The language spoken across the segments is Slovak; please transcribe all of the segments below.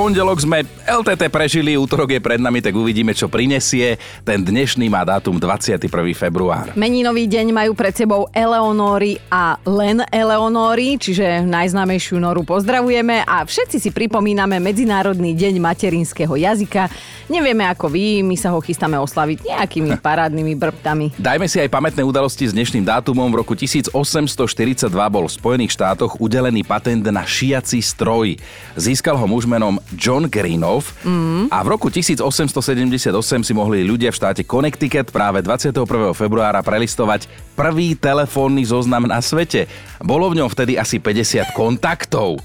pondelok sme LTT prežili, útorok je pred nami, tak uvidíme, čo prinesie. Ten dnešný má dátum 21. február. Meninový deň majú pred sebou Eleonóry a len Eleonóry, čiže najznámejšiu Noru pozdravujeme a všetci si pripomíname Medzinárodný deň materinského jazyka. Nevieme ako vy, my sa ho chystáme oslaviť nejakými parádnymi brbtami. Dajme si aj pamätné udalosti s dnešným dátumom. V roku 1842 bol v Spojených štátoch udelený patent na šiaci stroj. Získal ho muž menom John Greenov mm. a v roku 1878 si mohli ľudia v štáte Connecticut práve 21. februára prelistovať prvý telefónny zoznam na svete. Bolo v ňom vtedy asi 50 kontaktov.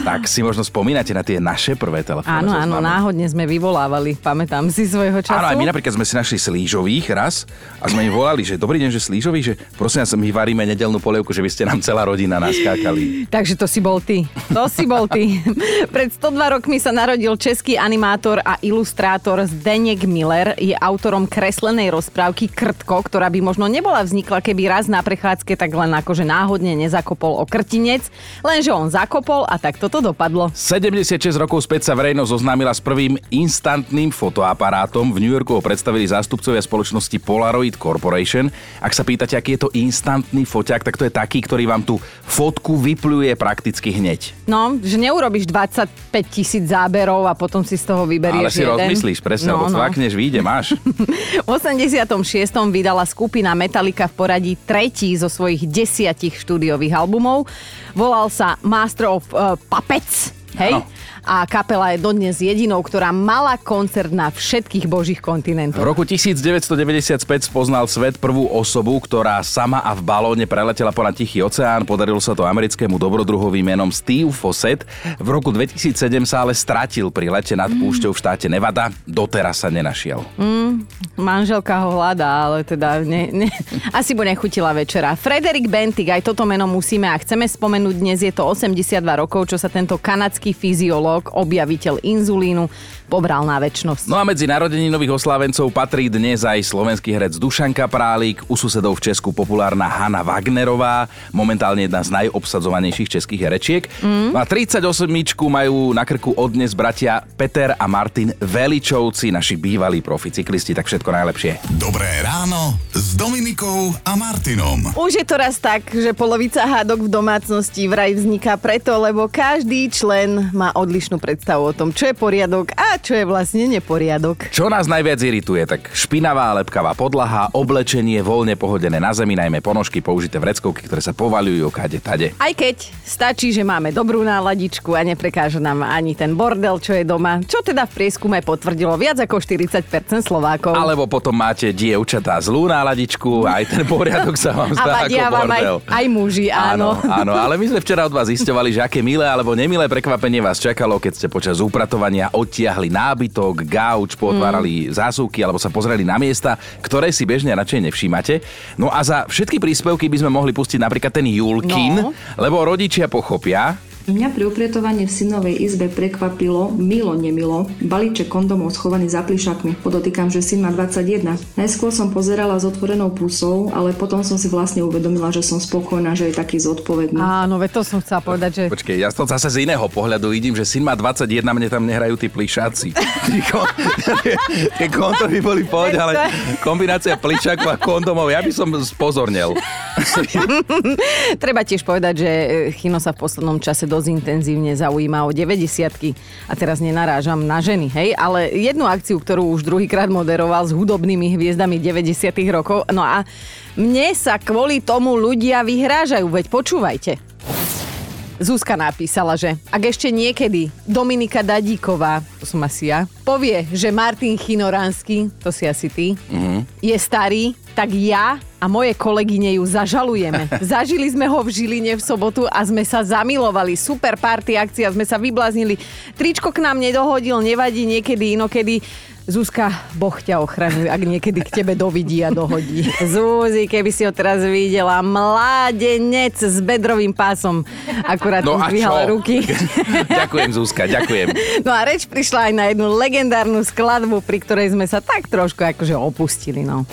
Tak si možno spomínate na tie naše prvé telefónne Áno, áno, náhodne sme vyvolávali, pamätám si svojho času. Áno, aj my napríklad sme si našli slížových raz a sme im volali, že dobrý deň, že slížový, že prosím vás, my varíme nedelnú polievku, že by ste nám celá rodina naskákali. Takže to si bol ty. To si bol ty. Pred 102 rokmi sa narodil český animátor a ilustrátor Zdeněk Miller. Je autorom kreslenej rozprávky Krtko, ktorá by možno nebola vznikla, keby raz na prechádzke tak len akože náhodne nezakopol o krtinec. Lenže on zakopol a tak toto dopadlo. 76 rokov späť sa verejnosť zoznámila s prvým instantným fotoaparátom. V New Yorku ho predstavili zástupcovia spoločnosti Polaroid Corporation. Ak sa pýtate, aký je to instantný foťák, tak to je taký, ktorý vám tú fotku vypluje prakticky hneď. No, že neurobiš 25 tisíc záberov a potom si z toho vyberieš Ale si jeden. rozmyslíš, presne, no, lebo no. vyjde, máš. v 86. vydala skupina Metallica v poradí tretí zo svojich desiatich štúdiových albumov. Volal sa Master of uh, Puppets. Hej? Ano a kapela je dodnes jedinou, ktorá mala koncert na všetkých božích kontinentoch. V roku 1995 spoznal svet prvú osobu, ktorá sama a v balóne preletela ponad Tichý oceán. Podarilo sa to americkému dobrodruhovi menom Steve Fossett. V roku 2007 sa ale stratil pri lete nad púšťou v štáte Nevada. Doteraz sa nenašiel. Mm, manželka ho hľadá, ale teda ne, ne, asi mu nechutila večera. Frederik Bentig, aj toto meno musíme a chceme spomenúť. Dnes je to 82 rokov, čo sa tento kanadský fyziológ ginekolog, objaviteľ inzulínu, pobral na väčnosť. No a medzi nových oslávencov patrí dnes aj slovenský herec Dušanka Prálik, u susedov v Česku populárna Hanna Wagnerová, momentálne jedna z najobsadzovanejších českých herečiek. Mm. A 38 majú na krku od dnes bratia Peter a Martin Veličovci, naši bývalí profi cyklisti, tak všetko najlepšie. Dobré ráno s Dominikou a Martinom. Už je to raz tak, že polovica hádok v domácnosti vraj vzniká preto, lebo každý člen má odlišnú predstavu o tom, čo je poriadok a čo je vlastne neporiadok. Čo nás najviac irituje, tak špinavá lepkavá podlaha, oblečenie voľne pohodené na zemi, najmä ponožky použité vreckovky, ktoré sa povaľujú kade tade. Aj keď stačí, že máme dobrú náladičku a neprekáža nám ani ten bordel, čo je doma, čo teda v prieskume potvrdilo viac ako 40% Slovákov. Alebo potom máte dievčatá zlú náladičku, aj ten poriadok sa vám zdá ako bordel. Aj, aj muži, áno. áno. Áno, ale my sme včera od vás zisťovali, že aké milé alebo nemilé prekvapenie vás čakalo, keď ste počas upratovania odtiahli nábytok, gauč, potvárali mm. zásuvky alebo sa pozreli na miesta, ktoré si bežne radšej nevšímate. No a za všetky príspevky by sme mohli pustiť napríklad ten Julkin, no. lebo rodičia pochopia, Mňa pri upretovaní v synovej izbe prekvapilo, milo nemilo, balíček kondomov schovaný za plišakmi. Podotýkam, že syn má 21. Najskôr som pozerala s otvorenou pusou, ale potom som si vlastne uvedomila, že som spokojná, že je taký zodpovedný. Áno, veď to som chcela povedať, že... Počkej, ja to zase z iného pohľadu vidím, že syn má 21, mne tam nehrajú tí plišáci. Tie konto by boli poď, ale kombinácia plišákov a kondomov, ja by som spozornel. Treba tiež povedať, že Chino sa v poslednom čase dosť dosť intenzívne zaujíma o 90 a teraz nenarážam na ženy, hej, ale jednu akciu, ktorú už druhýkrát moderoval s hudobnými hviezdami 90 rokov, no a mne sa kvôli tomu ľudia vyhrážajú, veď počúvajte. Zuzka napísala, že ak ešte niekedy Dominika Dadíková, to som asi ja, povie, že Martin Chinoránsky, to si asi ty, mm-hmm. je starý, tak ja a moje kolegyne ju zažalujeme. Zažili sme ho v Žiline v sobotu a sme sa zamilovali. Super party akcia, sme sa vybláznili. Tričko k nám nedohodil, nevadí niekedy inokedy. Zuzka, Boh ťa ochraňuje, ak niekedy k tebe dovidí a dohodí. Zúzi, keby si ho teraz videla, mládenec s bedrovým pásom. Akurát no ruky. ďakujem, Zuzka, ďakujem. No a reč prišla aj na jednu legendárnu skladbu, pri ktorej sme sa tak trošku akože opustili, no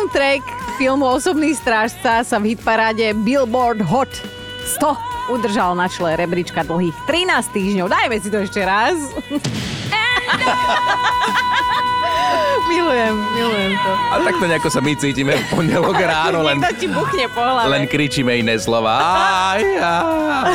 soundtrack filmu Osobný strážca sa v hitparáde Billboard Hot 100 udržal na čele rebríčka dlhých 13 týždňov. Dajme si to ešte raz. milujem, milujem to. A takto nejako sa my cítime v pondelok ráno, len, ti buchne po hlave. len kričíme iné slova. Aj, aj.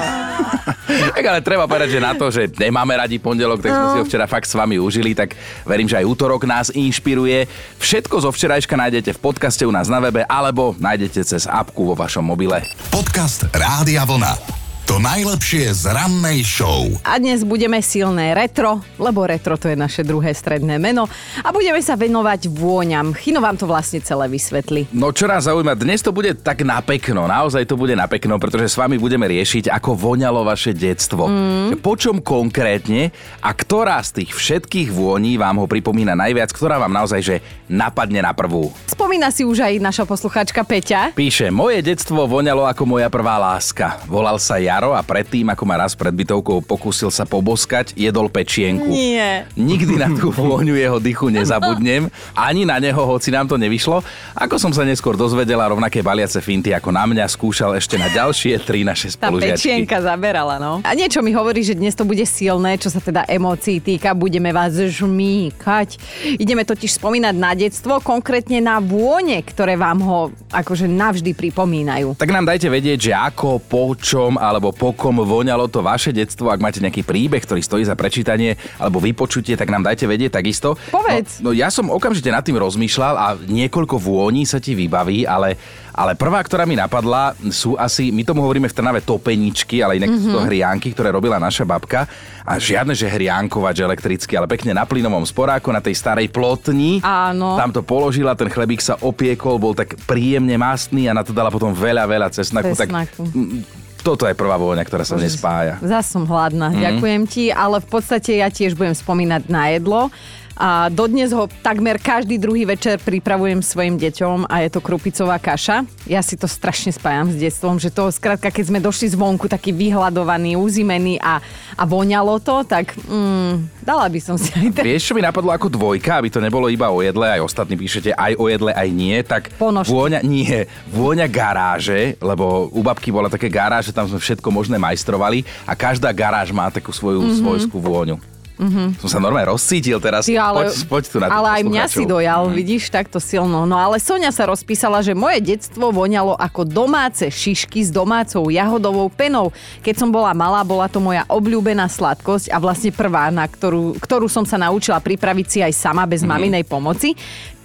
Tak ale treba povedať, že na to, že nemáme radi pondelok, tak sme si ho včera fakt s vami užili, tak verím, že aj útorok nás inšpiruje. Všetko zo včerajška nájdete v podcaste u nás na webe alebo nájdete cez apku vo vašom mobile. Podcast Rádia Vlna. To najlepšie z rannej show. A dnes budeme silné retro, lebo retro to je naše druhé stredné meno. A budeme sa venovať vôňam. Chino vám to vlastne celé vysvetli. No čo nás zaujíma, dnes to bude tak napekno, naozaj to bude napekno, pretože s vami budeme riešiť, ako voňalo vaše detstvo. Mm. Po čom konkrétne a ktorá z tých všetkých vôní vám ho pripomína najviac, ktorá vám naozaj že napadne na prvú. Spomína si už aj naša poslucháčka Peťa. Píše, moje detstvo voňalo ako moja prvá láska. Volal sa Jaro a predtým, ako ma raz pred bytovkou pokúsil sa poboskať, jedol pečienku. Nie. Nikdy na tú vôňu jeho dychu nezabudnem, ani na neho, hoci nám to nevyšlo. Ako som sa neskôr dozvedela, rovnaké baliace finty ako na mňa skúšal ešte na ďalšie tri naše Tá spolužiačky. pečienka zaberala, no. A niečo mi hovorí, že dnes to bude silné, čo sa teda emócií týka. Budeme vás žmýkať. Ideme totiž spomínať na detstvo, konkrétne na vône, ktoré vám ho akože navždy pripomínajú. Tak nám dajte vedieť, že ako, po čom alebo po kom voňalo to vaše detstvo. Ak máte nejaký príbeh, ktorý stojí za prečítanie alebo vypočutie, tak nám dajte vedieť takisto. Povedz. No, no ja som okamžite nad tým rozmýšľal a niekoľko vôní sa ti vybaví, ale, ale prvá, ktorá mi napadla, sú asi, my tomu hovoríme v Trnave topeničky, ale inak mm-hmm. sú to Mhm. hriánky, ktoré robila naša babka. A žiadne, že hriánkovač elektrický, ale pekne na plynovom sporáku, na tej starej plotni. Áno. Tam to položila, ten chlebík sa opiekol, bol tak príjemne mastný a na to dala potom veľa, veľa cesnaku. Cesnaku. Tak, toto je prvá vôňa, ktorá sa mne spája. Zas som hladná, mm. ďakujem ti, ale v podstate ja tiež budem spomínať na jedlo. A dodnes ho takmer každý druhý večer pripravujem svojim deťom a je to krupicová kaša. Ja si to strašne spájam s detstvom, že to skrátka, keď sme došli zvonku taký vyhľadovaný, uzimený a, a voňalo to, tak mm, dala by som si aj ten Vieš, čo mi napadlo ako dvojka, aby to nebolo iba o jedle, aj ostatní píšete aj o jedle, aj nie, tak Ponožky. vôňa, nie, vôňa garáže, lebo u babky bola také garáže, tam sme všetko možné majstrovali a každá garáž má takú svoju mm-hmm. svojskú vôňu. Mm-hmm. Som sa normálne rozcítil teraz. Ty, ale, poď, poď tu na ale aj mňa si dojal, vidíš, takto silno. No ale Sonia sa rozpísala, že moje detstvo voňalo ako domáce šišky s domácou jahodovou penou. Keď som bola malá, bola to moja obľúbená sladkosť a vlastne prvá, na ktorú, ktorú som sa naučila pripraviť si aj sama bez mm. maminej pomoci.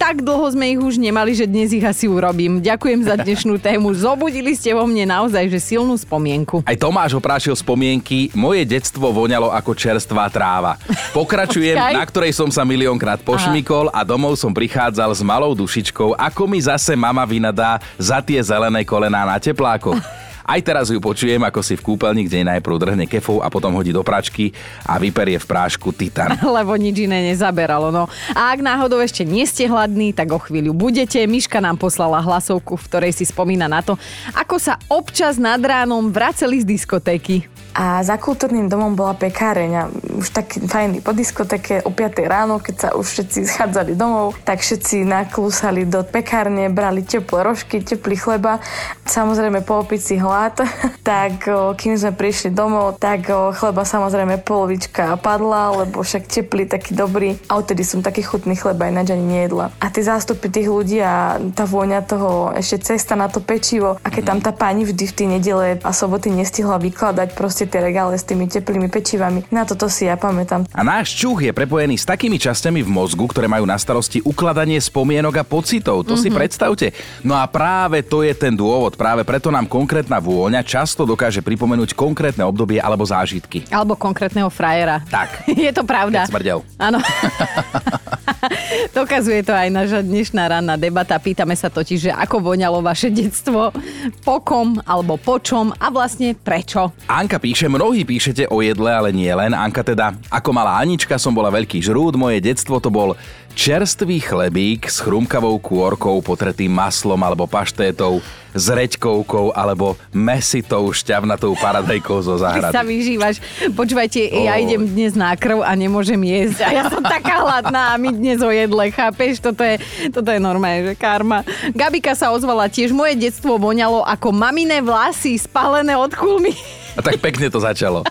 Tak dlho sme ich už nemali, že dnes ich asi urobím. Ďakujem za dnešnú tému. Zobudili ste vo mne naozaj že silnú spomienku. Aj Tomáš oprášil spomienky. Moje detstvo voňalo ako čerstvá tráva. Pokračujem, Počkaj. na ktorej som sa miliónkrát pošmykol a domov som prichádzal s malou dušičkou, ako mi zase mama vynadá za tie zelené kolená na teplákoch. Aj teraz ju počujem, ako si v kúpeľni, kde najprv drhne kefou a potom hodí do pračky a vyperie v prášku titan. lebo nič iné nezaberalo. No. A ak náhodou ešte nie ste hladní, tak o chvíľu budete. Miška nám poslala hlasovku, v ktorej si spomína na to, ako sa občas nad ránom vraceli z diskotéky. A za kultúrnym domom bola pekáreň a už taký fajný po diskoteke o 5 ráno, keď sa už všetci schádzali domov, tak všetci naklúsali do pekárne, brali teplé rožky, teplý chleba, samozrejme po opici hlad, tak kým sme prišli domov, tak chleba samozrejme polovička padla, lebo však teplý, taký dobrý. A odtedy som taký chutný chleba ináč ani nejedla. A tie zástupy tých ľudí a tá vôňa toho, ešte cesta na to pečivo. A keď tam tá pani vždy v tie nedele a soboty nestihla vykladať proste tie regále s tými teplými pečivami. Na toto si ja pamätám. A náš čuch je prepojený s takými časťami v mozgu, ktoré majú na starosti ukladanie spomienok a pocitov. To mm-hmm. si predstavte. No a práve to je ten dôvod. Práve preto nám konkrétna vôňa často dokáže pripomenúť konkrétne obdobie alebo zážitky. Alebo konkrétneho frajera. Tak. Je to pravda. Keď smrdel. Áno. Dokazuje to aj naša dnešná ranná debata. Pýtame sa totiž, že ako voňalo vaše detstvo, po kom alebo po čom a vlastne prečo. Anka píše, mnohí píšete o jedle, ale nie len. Anka teda, ako malá Anička som bola veľký žrút, moje detstvo to bol čerstvý chlebík s chrumkavou kôrkou potretým maslom alebo paštétou s reďkovkou alebo mesitou šťavnatou paradajkou zo Ty záhrady. sa vyžívaš. Počúvajte, ja Oj. idem dnes na krv a nemôžem jesť. A ja som taká hladná a my dnes o jedle, chápeš? Toto je, toto je normálne, že karma. Gabika sa ozvala tiež, moje detstvo voňalo ako maminé vlasy spálené od kulmy. A tak pekne to začalo.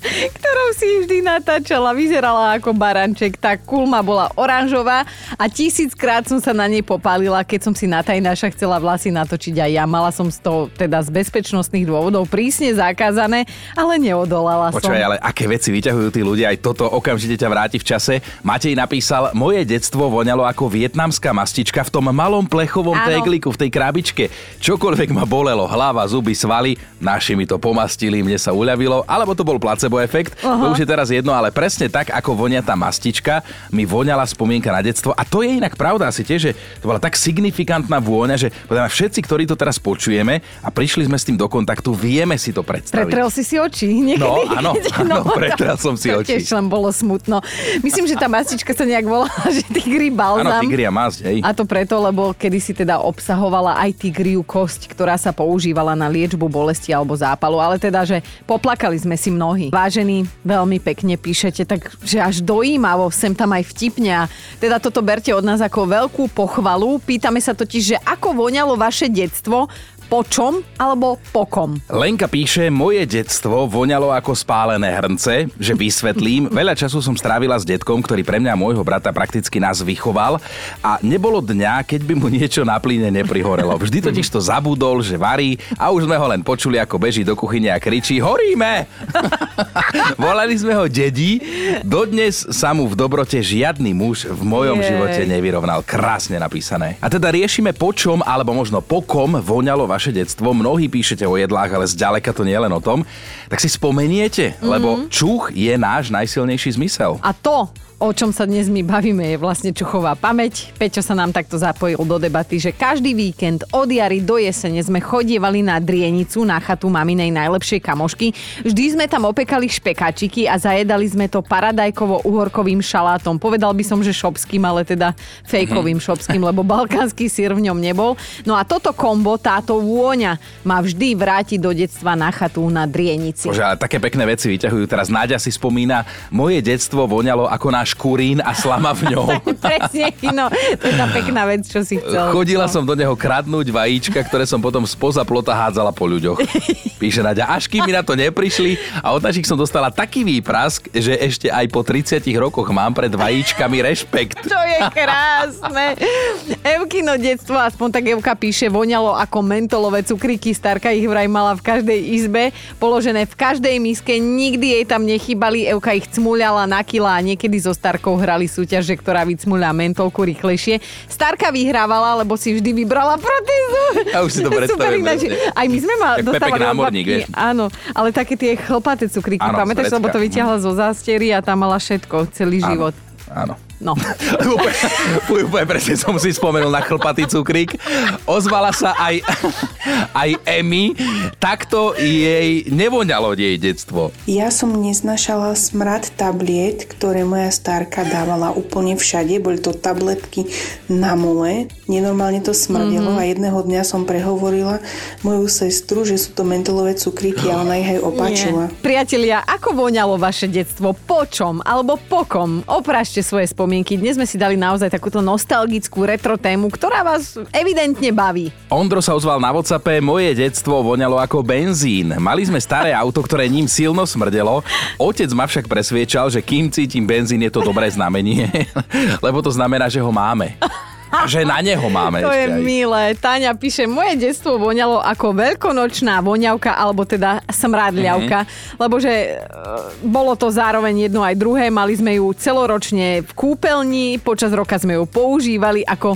Ktorou si vždy natáčala, vyzerala ako baranček. Tá kulma bola oranžová a tisíckrát som sa na nej popálila, keď som si na tajnáša chcela vlasy natočiť aj ja. Mala som z toho teda z bezpečnostných dôvodov prísne zakázané, ale neodolala som. Počúvaj, ale aké veci vyťahujú tí ľudia, aj toto okamžite ťa vráti v čase. Matej napísal, moje detstvo voňalo ako vietnamská mastička v tom malom plechovom Áno. tegliku, v tej krabičke. Čokoľvek ma bolelo, hlava, zuby, svaly, naši mi to pomastili, mne sa uľavilo, alebo to bol placebo efekt, to už je teraz jedno, ale presne tak, ako vonia tá mastička, mi voňala spomienka na detstvo. A to je inak pravda asi tiež, že to bola tak signifikantná vôňa, že podľa všetci, ktorí to teraz počujeme a prišli sme s tým do kontaktu, vieme si to predstaviť. Pretrel si si oči niekedy? No, áno, áno, pretrel som si oči. tiež len bolo smutno. Myslím, že tá mastička sa nejak volala, že tigri balzam. Áno, tigria masť, hej. A to preto, lebo kedysi teda obsahovala aj tigriu kosť, ktorá sa používala na liečbu bolesti alebo zápalu. Ale teda, že poplakali sme si mnohí. Vážení, veľmi pekne píšete, takže až dojímavo, sem tam aj vtipne. Teda toto berte od nás ako veľkú pochvalu. Pýtame sa totiž, že ako voňalo vaše detstvo, po čom alebo po kom? Lenka píše, moje detstvo voňalo ako spálené hrnce, že vysvetlím. Veľa času som strávila s detkom, ktorý pre mňa môjho brata prakticky nás vychoval a nebolo dňa, keď by mu niečo na plyne neprihorelo. Vždy totiž to zabudol, že varí a už sme ho len počuli, ako beží do kuchyne a kričí Horíme! Volali sme ho dedí, dodnes sa mu v dobrote žiadny muž v mojom Jej. živote nevyrovnal. Krásne napísané. A teda riešime po čom, alebo možno po kom voňalo vaše detstvo. Mnohí píšete o jedlách, ale zďaleka to nie je len o tom. Tak si spomeniete, mm-hmm. lebo čuch je náš najsilnejší zmysel. A to, o čom sa dnes my bavíme, je vlastne čuchová pamäť. Peťo sa nám takto zapojil do debaty, že každý víkend od jary do jesene sme chodievali na Drienicu, na chatu maminej najlepšej kamošky. Vždy sme tam opekali špekačiky a zajedali sme to paradajkovo-uhorkovým šalátom. Povedal by som, že šopským, ale teda fejkovým šopským, lebo balkánsky sír v ňom nebol. No a toto kombo, táto vôňa ma vždy vráti do detstva na chatu na Drienici. Bože, také pekné veci vyťahujú. Teraz Náďa si spomína, moje detstvo voňalo ako náš kurín a slama v ňom. Presne, no, to je tá pekná vec, čo si chcel. Chodila no. som do neho kradnúť vajíčka, ktoré som potom spoza plota hádzala po ľuďoch. Píše Nadia, až kým mi na to neprišli a od našich som dostala taký výprask, že ešte aj po 30 rokoch mám pred vajíčkami rešpekt. To je krásne. Evkino detstvo, aspoň tak Evka píše, voňalo ako mentolové cukríky. Starka ich vraj mala v každej izbe, položené v každej miske, nikdy jej tam nechybali. Evka ich cmuľala na kila a niekedy so Starkou hrali súťaže, ktorá vycmuľa mentolku rýchlejšie. Starka vyhrávala, lebo si vždy vybrala protézu. Ja už si to presne. Aj my sme ma Jak dostávali námorník, vieš. Áno, ale také tie chlpaté cukríky, Áno, pamätáš, lebo to vyťahla zo zástery a tam mala všetko, celý život. Áno. No. úplne, úplne presne som si spomenul na chlpatý cukrík. Ozvala sa aj, aj Emy. Takto jej nevoňalo jej detstvo. Ja som neznašala smrad tabliet, ktoré moja starka dávala úplne všade. Boli to tabletky na mole. Nenormálne to smrdelo mm-hmm. a jedného dňa som prehovorila moju sestru, že sú to mentolové cukríky a ona ich aj opačila. Nie. Priatelia, ako voňalo vaše detstvo? Po čom? Alebo po kom? Oprášte svoje spomienky. Dnes sme si dali naozaj takúto nostalgickú retro tému, ktorá vás evidentne baví. Ondro sa ozval na Whatsappe, moje detstvo voňalo ako benzín. Mali sme staré auto, ktoré ním silno smrdelo. Otec ma však presviečal, že kým cítim benzín, je to dobré znamenie, lebo to znamená, že ho máme. Že na neho máme To je aj. milé. Táňa píše, moje detstvo voňalo ako veľkonočná voňavka, alebo teda smradľavka, lebo že e, bolo to zároveň jedno aj druhé. Mali sme ju celoročne v kúpeľni, počas roka sme ju používali ako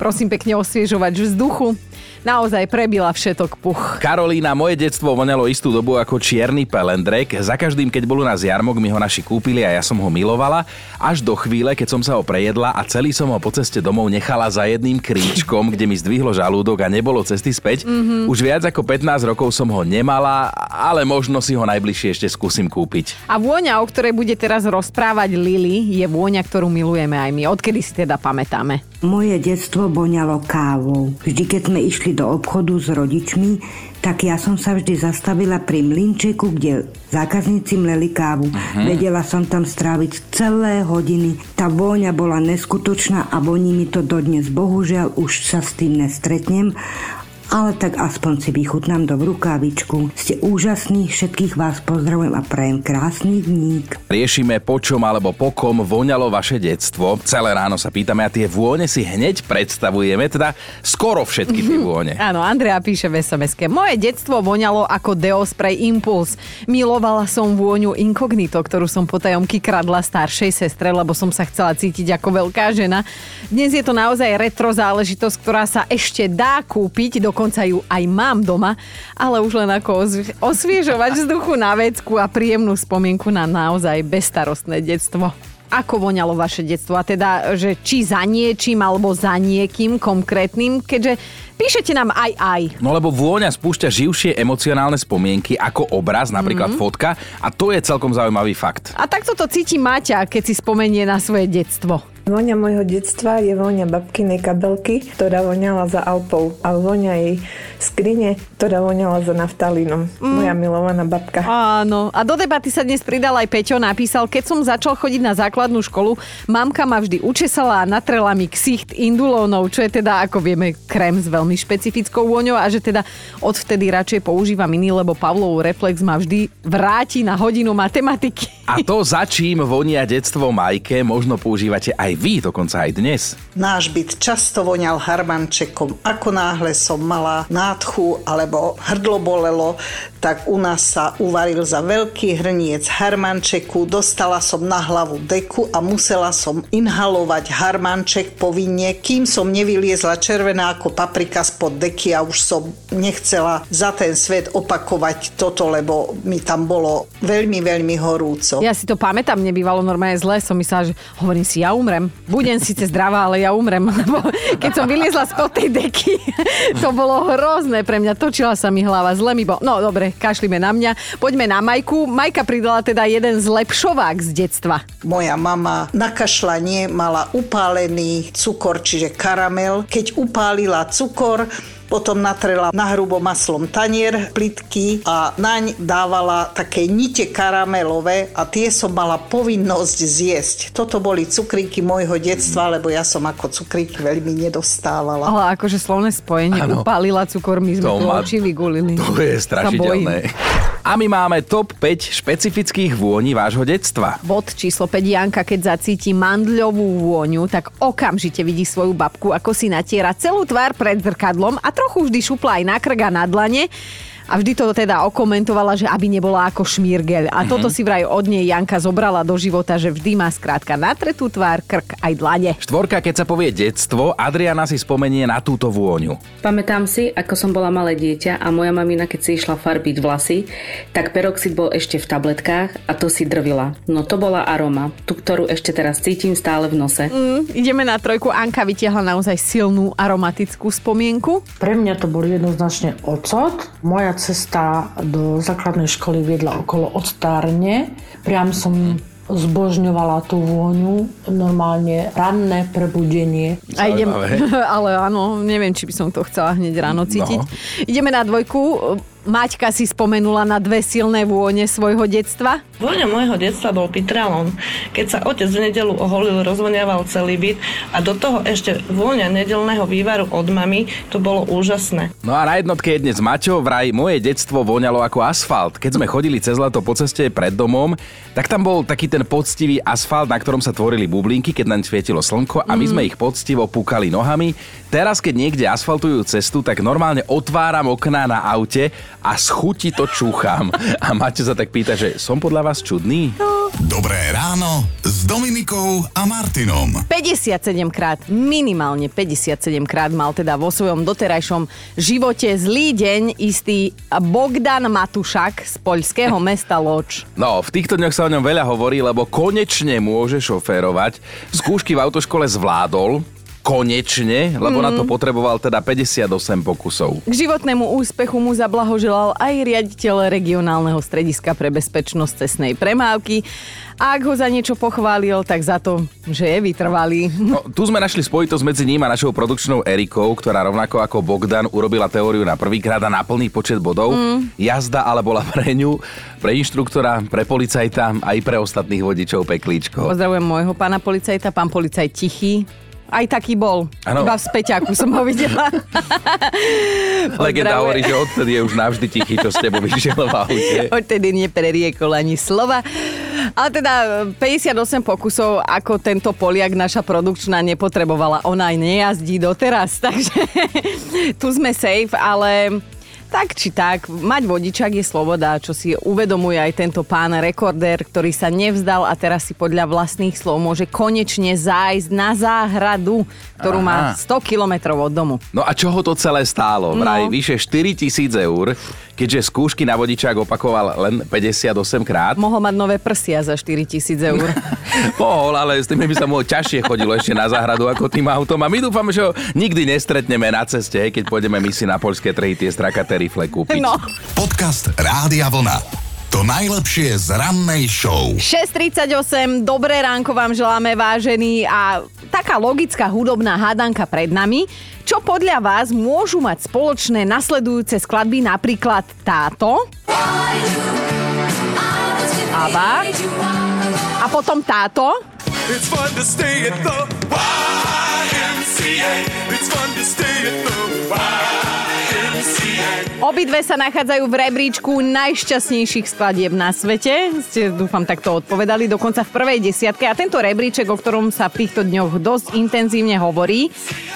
prosím pekne osviežovač vzduchu. Naozaj prebila všetok puch. Karolína, moje detstvo voňalo istú dobu ako čierny pelendrek. Za každým, keď bol u nás jarmok, mi ho naši kúpili a ja som ho milovala. Až do chvíle, keď som sa ho prejedla a celý som ho po ceste domov nechala za jedným kríčkom, kde mi zdvihlo žalúdok a nebolo cesty späť. Mm-hmm. Už viac ako 15 rokov som ho nemala, ale možno si ho najbližšie ešte skúsim kúpiť. A vôňa, o ktorej bude teraz rozprávať Lily, je vôňa, ktorú milujeme aj my. Odkedy si teda pamätáme? Moje detstvo voňalo kávou. Vždy, keď sme išli do obchodu s rodičmi, tak ja som sa vždy zastavila pri mlinčeku, kde zákazníci mleli kávu. Uh-huh. Vedela som tam stráviť celé hodiny. Tá vôňa bola neskutočná a voní mi to dodnes. Bohužiaľ už sa s tým nestretnem, ale tak aspoň si vychutnám do rukávičku. Ste úžasní, všetkých vás pozdravujem a prajem krásny dník. Riešime po čom alebo po kom voňalo vaše detstvo. Celé ráno sa pýtame a tie vône si hneď predstavujeme, teda skoro všetky tie vône. Áno, Andrea píše v sms Moje detstvo voňalo ako Deospray Impulse. Milovala som vôňu Incognito, ktorú som potajomky kradla staršej sestre, lebo som sa chcela cítiť ako veľká žena. Dnes je to naozaj retro záležitosť, ktorá sa ešte dá kúpiť, do dokonca ju aj mám doma, ale už len ako osviežovať vzduchu na vecku a príjemnú spomienku na naozaj bezstarostné detstvo ako voňalo vaše detstvo? A teda, že či za niečím alebo za niekým konkrétnym, keďže píšete nám aj aj. No lebo vôňa spúšťa živšie emocionálne spomienky ako obraz, napríklad mm-hmm. fotka a to je celkom zaujímavý fakt. A takto to cíti Maťa, keď si spomenie na svoje detstvo. Vôňa môjho detstva je vôňa babkinej kabelky, ktorá voňala za Alpou a vôňa jej skrine, ktorá voňala za naftalínom. Mm. Moja milovaná babka. Áno. A do debaty sa dnes pridal aj Peťo, napísal, keď som začal chodiť na základnú školu, mamka ma vždy učesala a natrela mi ksicht indulónov, čo je teda, ako vieme, krém s veľmi špecifickou vôňou a že teda odvtedy radšej používam iný, lebo Pavlov reflex ma vždy vráti na hodinu matematiky. A to za čím vonia detstvo Majke, možno používate aj vy, dokonca aj dnes. Náš byt často voňal harmančekom. Ako náhle som mala nádchu alebo hrdlo bolelo, tak u nás sa uvaril za veľký hrniec harmančeku, dostala som na hlavu deku a musela som inhalovať harmanček povinne, kým som nevyliezla červená ako paprika spod deky a už som nechcela za ten svet opakovať toto, lebo mi tam bolo veľmi, veľmi horúco. Ja si to pamätám, mne bývalo normálne zle, som myslela, že hovorím si, ja umrem. Budem síce zdravá, ale ja umrem. Lebo keď som vyliezla spod tej deky, to bolo hrozné pre mňa. Točila sa mi hlava, zle mi bolo. No dobre, kašlime na mňa. Poďme na Majku. Majka pridala teda jeden zlepšovák z detstva. Moja mama na kašlanie mala upálený cukor, čiže karamel. Keď upálila cukor, potom natrela na hrubo maslom tanier plitky a naň dávala také nite karamelové a tie som mala povinnosť zjesť. Toto boli cukríky môjho detstva, lebo ja som ako cukríky veľmi nedostávala. Ale akože slovné spojenie, ano. upálila cukor, my sme to oči vygulili. To je strašidelné. A my máme top 5 špecifických vôni vášho detstva. Bod číslo 5 Janka, keď zacíti mandľovú vôňu, tak okamžite vidí svoju babku, ako si natiera celú tvár pred zrkadlom a trochu vždy šupla aj na krk a na dlane a vždy to teda okomentovala, že aby nebola ako šmírgel. A mm-hmm. toto si vraj od nej Janka zobrala do života, že vždy má skrátka natretú tvár, krk aj dlane. Štvorka, keď sa povie detstvo, Adriana si spomenie na túto vôňu. Pamätám si, ako som bola malé dieťa a moja mamina, keď si išla farbiť vlasy, tak peroxid bol ešte v tabletkách a to si drvila. No to bola aroma, tú, ktorú ešte teraz cítim stále v nose. Mm, ideme na trojku. Anka vytiahla naozaj silnú aromatickú spomienku. Pre mňa to bol jednoznačne ocot. Moja cesta do základnej školy viedla okolo odstárne. Priam som zbožňovala tú vôňu, normálne ranné prebudenie. A idem, ale áno, neviem, či by som to chcela hneď ráno cítiť. No. Ideme na dvojku. Maťka si spomenula na dve silné vône svojho detstva. Vôňa môjho detstva bol pitralon. Keď sa otec v nedelu oholil, rozvoniaval celý byt a do toho ešte vôňa nedelného vývaru od mamy, to bolo úžasné. No a na jednotke je dnes Maťo, vraj moje detstvo voňalo ako asfalt. Keď sme chodili cez leto po ceste pred domom, tak tam bol taký ten poctivý asfalt, na ktorom sa tvorili bublinky, keď naň svietilo slnko a my mm. sme ich poctivo púkali nohami. Teraz, keď niekde asfaltujú cestu, tak normálne otváram okná na aute a z chuti to čúcham. A Maťo sa tak pýta, že som podľa vás čudný? Dobré ráno s Dominikou a Martinom. 57 krát, minimálne 57 krát mal teda vo svojom doterajšom živote zlý deň istý Bogdan Matušak z poľského mesta Loč. No, v týchto dňoch sa o ňom veľa hovorí, lebo konečne môže šoférovať. Skúšky v autoškole zvládol, konečne, lebo mm. na to potreboval teda 58 pokusov. K životnému úspechu mu zablahoželal aj riaditeľ regionálneho strediska pre bezpečnosť cestnej premávky. A ak ho za niečo pochválil, tak za to, že je vytrvalý. No, tu sme našli spojitosť medzi ním a našou produkčnou Erikou, ktorá rovnako ako Bogdan urobila teóriu na prvýkrát a na plný počet bodov. Mm. Jazda ale bola pre ňu, pre inštruktora, pre policajta aj pre ostatných vodičov peklíčko. Pozdravujem môjho pána policajta, pán policajt Tichý. Aj taký bol. Ano. Iba v späťaku som ho videla. Legenda hovorí, že odtedy je už navždy tichý, čo s tebou vyšiel v aute. Odtedy nepreriekol ani slova. Ale teda 58 pokusov, ako tento Poliak naša produkčná nepotrebovala. Ona aj nejazdí doteraz, takže tu sme safe, ale tak či tak, mať vodičak je sloboda, čo si uvedomuje aj tento pán rekordér, ktorý sa nevzdal a teraz si podľa vlastných slov môže konečne zájsť na záhradu, ktorú Aha. má 100 kilometrov od domu. No a čo ho to celé stálo? Vraj no. vyše 4 tisíc eur, keďže skúšky na vodičák opakoval len 58 krát. Mohol mať nové prsia za 4 tisíc eur. Mohol, ale s tým by sa mohol ťažšie chodilo ešte na záhradu ako tým autom. A my dúfame, že ho nikdy nestretneme na ceste, keď pôjdeme my si na poľské trhy tie strakaté rifle kúpiť. No. Podcast Rádia Vlna. To najlepšie z rannej show. 6.38, dobré ránko vám želáme vážení a taká logická hudobná hádanka pred nami. Čo podľa vás môžu mať spoločné nasledujúce skladby, napríklad táto? Aba. A potom táto. It's fun to stay at the YMCA. It's fun to stay at the YMCA. Obidve sa nachádzajú v rebríčku najšťastnejších skladieb na svete. Ste, dúfam, takto odpovedali, dokonca v prvej desiatke. A tento rebríček, o ktorom sa v týchto dňoch dosť intenzívne hovorí,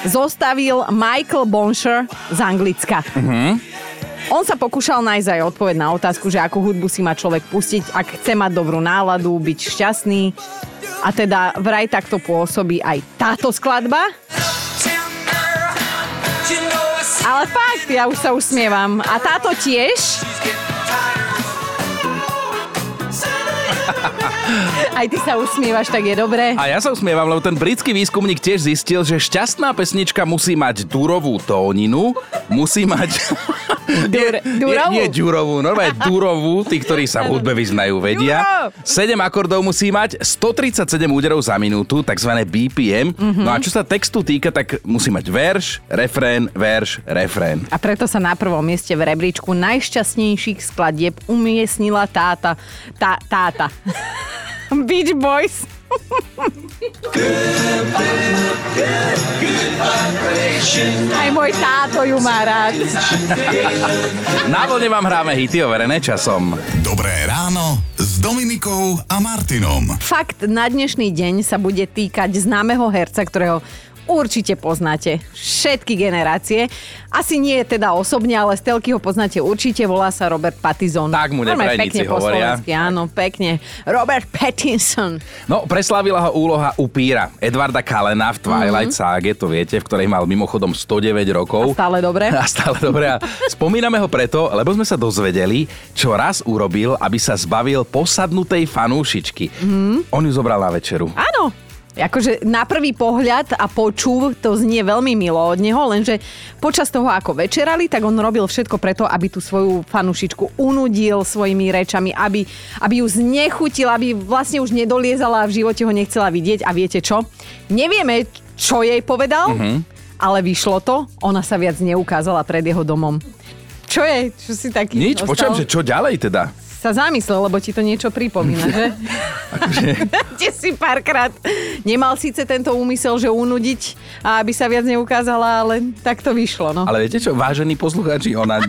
zostavil Michael Bonsher z Anglicka. Uh-huh. On sa pokúšal nájsť aj odpoveď na otázku, že akú hudbu si má človek pustiť, ak chce mať dobrú náladu, byť šťastný. A teda vraj takto pôsobí aj táto skladba. Ale fakt, ja už sa usmievam. A táto tiež. Aj ty sa usmievaš, tak je dobré. A ja sa usmievam, lebo ten britský výskumník tiež zistil, že šťastná pesnička musí mať durovú tóninu, musí mať... Dur, durovú? Nie, nie durovú, normálne durovú, tí, ktorí sa v hudbe vyznajú, vedia. 7 akordov musí mať, 137 úderov za minútu, tzv. BPM. Mm-hmm. No a čo sa textu týka, tak musí mať verš, refrén, verš, refrén. A preto sa na prvom mieste v rebríčku najšťastnejších skladieb umiestnila táta, tá, táta. Beach Boys. Aj môj táto ju má rád. Na vlne vám hráme hity overené časom. Dobré ráno s Dominikou a Martinom. Fakt na dnešný deň sa bude týkať známeho herca, ktorého určite poznáte. Všetky generácie. Asi nie je teda osobne, ale z telky ho poznáte určite. Volá sa Robert Pattinson. Tak mu neprajníci hovoria. Áno, pekne. Robert Pattinson. No, preslávila ho úloha upíra Edvarda Kalena v Twilight mm-hmm. ságe, to viete, v ktorej mal mimochodom 109 rokov. A stále dobre. A stále dobre. A spomíname ho preto, lebo sme sa dozvedeli, čo raz urobil, aby sa zbavil posadnutej fanúšičky. Mm-hmm. On ju zobral na večeru. Áno, Akože na prvý pohľad a počúv to znie veľmi milo od neho, lenže počas toho, ako večerali, tak on robil všetko preto, aby tú svoju fanušičku unudil svojimi rečami, aby, aby ju znechutil, aby vlastne už nedoliezala a v živote ho nechcela vidieť. A viete čo? Nevieme, čo jej povedal, mm-hmm. ale vyšlo to. Ona sa viac neukázala pred jeho domom. Čo je? Čo si taký Nič, počujem, že čo ďalej teda? Sa zamyslel, lebo ti to niečo pripomína, že? Kde si párkrát nemal síce tento úmysel, že unudiť aby sa viac neukázala, ale tak to vyšlo. No. Ale viete čo, vážení poslucháči, ona,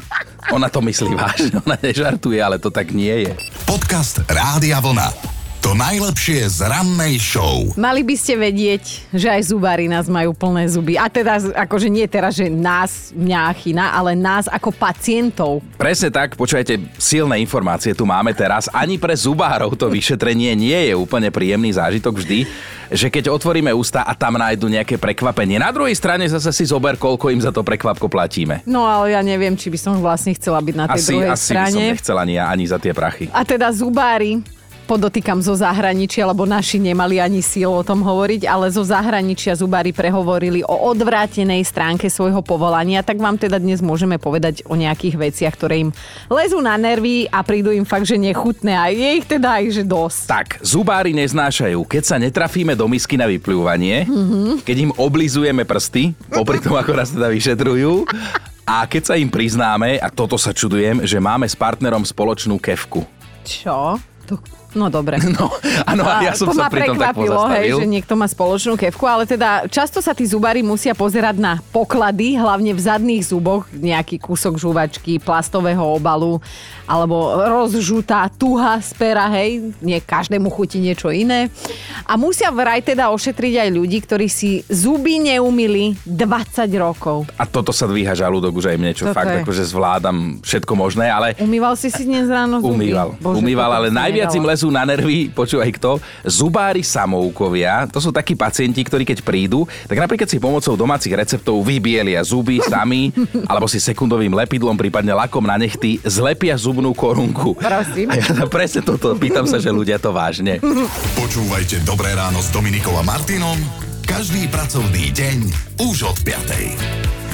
ona to myslí vážne, ona nežartuje, ale to tak nie je. Podcast Rádia Vlna. To najlepšie z rannej show. Mali by ste vedieť, že aj zubári nás majú plné zuby. A teda, akože nie teraz, že nás, mňa Achina, ale nás ako pacientov. Presne tak, počujete, silné informácie tu máme teraz. Ani pre zubárov to vyšetrenie nie je úplne príjemný zážitok vždy, že keď otvoríme ústa a tam nájdu nejaké prekvapenie. Na druhej strane zase si zober, koľko im za to prekvapko platíme. No ale ja neviem, či by som vlastne chcela byť na tej Asi, druhej asi by strane. som nechcela ani, ani za tie prachy. A teda zubári, podotýkam zo zahraničia, lebo naši nemali ani síl o tom hovoriť, ale zo zahraničia zubári prehovorili o odvrátenej stránke svojho povolania, tak vám teda dnes môžeme povedať o nejakých veciach, ktoré im lezú na nervy a prídu im fakt, že nechutné a je ich teda aj, že dosť. Tak, zubári neznášajú, keď sa netrafíme do misky na vypľúvanie, Mhm. keď im oblizujeme prsty, popri tom ako nás teda vyšetrujú, a keď sa im priznáme, a toto sa čudujem, že máme s partnerom spoločnú kevku. Čo? To, no dobre. No, áno, ja som to sa pri tom tak prekvapilo, hej, pozastavil. že niekto má spoločnú kevku, ale teda často sa tí zubári musia pozerať na poklady, hlavne v zadných zuboch, nejaký kúsok žuvačky, plastového obalu, alebo rozžutá tuha z pera, hej, nie každému chutí niečo iné. A musia vraj teda ošetriť aj ľudí, ktorí si zuby neumili 20 rokov. A toto sa dvíha žalúdok už aj mne, čo Toto fakt je. akože zvládam všetko možné, ale Umýval si si dnes ráno zuby? Umýval, Bože, umýval, ale najviac im nedala. Lezú na nervy, počúvaj kto, zubári samoukovia, to sú takí pacienti, ktorí keď prídu, tak napríklad si pomocou domácich receptov vybielia zuby sami, alebo si sekundovým lepidlom, prípadne lakom na nechty, zlepia zubnú korunku. Prosím. A ja presne toto, pýtam sa, že ľudia to vážne. Počúvajte Dobré ráno s Dominikom a Martinom každý pracovný deň už od 5.